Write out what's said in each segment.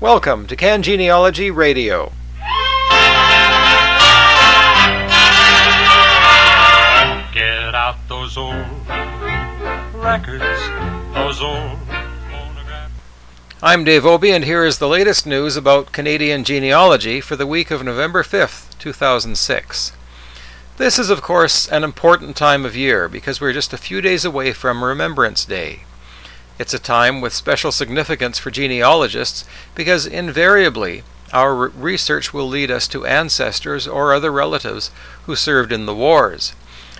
Welcome to CanGenealogy Radio. Get out those old records, those old phonographs. I'm Dave Obee, and here is the latest news about Canadian genealogy for the week of November 5th, 2006. This is, of course, an important time of year because we're just a few days away from Remembrance Day. It's a time with special significance for genealogists because invariably our research will lead us to ancestors or other relatives who served in the wars.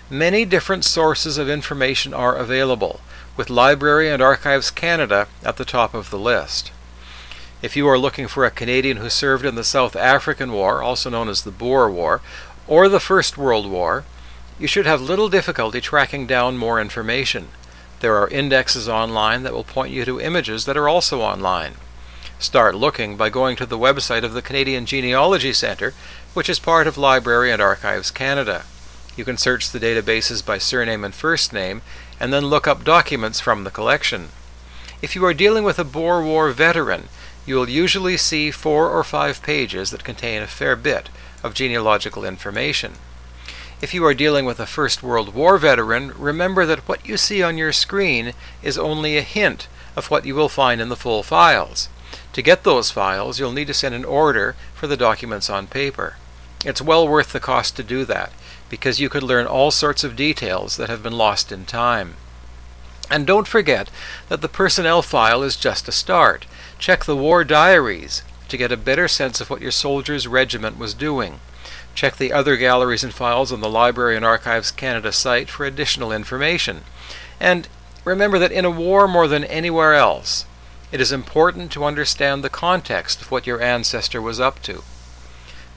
Many different sources of information are available, with Library and Archives Canada at the top of the list. If you are looking for a Canadian who served in the South African War, also known as the Boer War, or the First World War, you should have little difficulty tracking down more information. There are indexes online that will point you to images that are also online. Start looking by going to the website of the Canadian Genealogy Centre, which is part of Library and Archives Canada. You can search the databases by surname and first name, and then look up documents from the collection. If you are dealing with a Boer War veteran, you will usually see four or five pages that contain a fair bit of genealogical information. If you are dealing with a First World War veteran, remember that what you see on your screen is only a hint of what you will find in the full files. To get those files, you'll need to send an order for the documents on paper. It's well worth the cost to do that, because you could learn all sorts of details that have been lost in time. And don't forget that the personnel file is just a start. Check the war diaries to get a better sense of what your soldier's regiment was doing. Check the other galleries and files on the Library and Archives Canada site for additional information. And remember that in a war more than anywhere else, it is important to understand the context of what your ancestor was up to.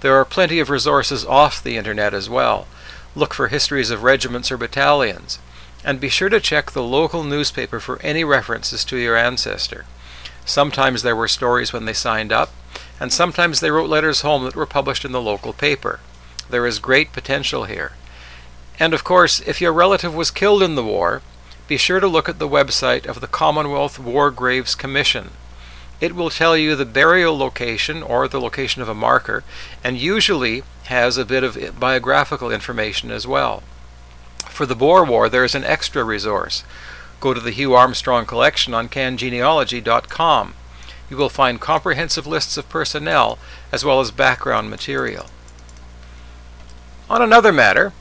There are plenty of resources off the internet as well. Look for histories of regiments or battalions, and be sure to check the local newspaper for any references to your ancestor. Sometimes there were stories when they signed up, and sometimes they wrote letters home that were published in the local paper. There is great potential here. And of course, if your relative was killed in the war, be sure to look at the website of the Commonwealth War Graves Commission. It will tell you the burial location or the location of a marker, and usually has a bit of biographical information as well. For the Boer War, there is an extra resource. Go to the Hugh Armstrong collection on cangenealogy.com. You will find comprehensive lists of personnel as well as background material. On another matter,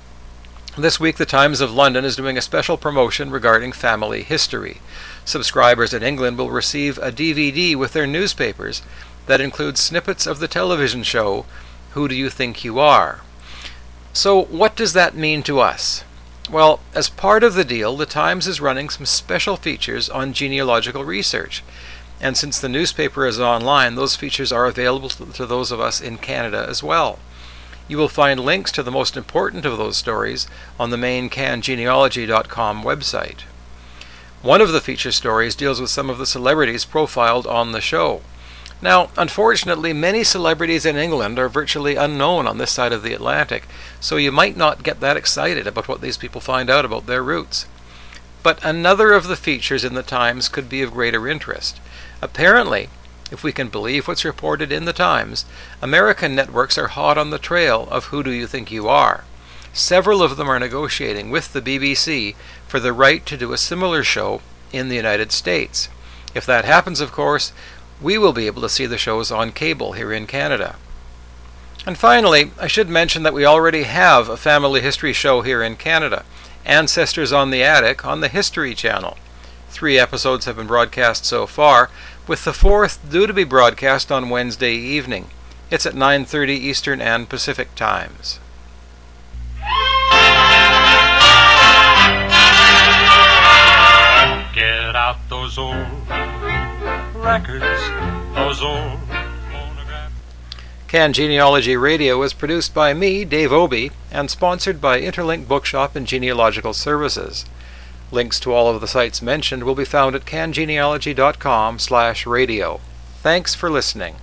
this week the Times of London is doing a special promotion regarding family history. Subscribers in England will receive a DVD with their newspapers that includes snippets of the television show Who Do You Think You Are? So, what does that mean to us? Well, as part of the deal, the Times is running some special features on genealogical research. And since the newspaper is online, those features are available to those of us in Canada as well. You will find links to the most important of those stories on the main cangenealogy.com website. One of the feature stories deals with some of the celebrities profiled on the show. Now, unfortunately, many celebrities in England are virtually unknown on this side of the Atlantic, so you might not get that excited about what these people find out about their roots. But another of the features in the Times could be of greater interest. Apparently, if we can believe what's reported in the Times, American networks are hot on the trail of Who Do You Think You Are? Several of them are negotiating with the BBC for the right to do a similar show in the United States. If that happens, of course, we will be able to see the shows on cable here in Canada. And finally, I should mention that we already have a family history show here in Canada, Ancestors in the Attic, on the History Channel. Three episodes have been broadcast so far, with the fourth due to be broadcast on Wednesday evening. It's at 9:30 Eastern and Pacific times. Get out those old records, those old. CanGenealogy Radio is produced by me, Dave Obee, and sponsored by Interlink Bookshop and Genealogical Services. Links to all of the sites mentioned will be found at cangenealogy.com/radio. Thanks for listening.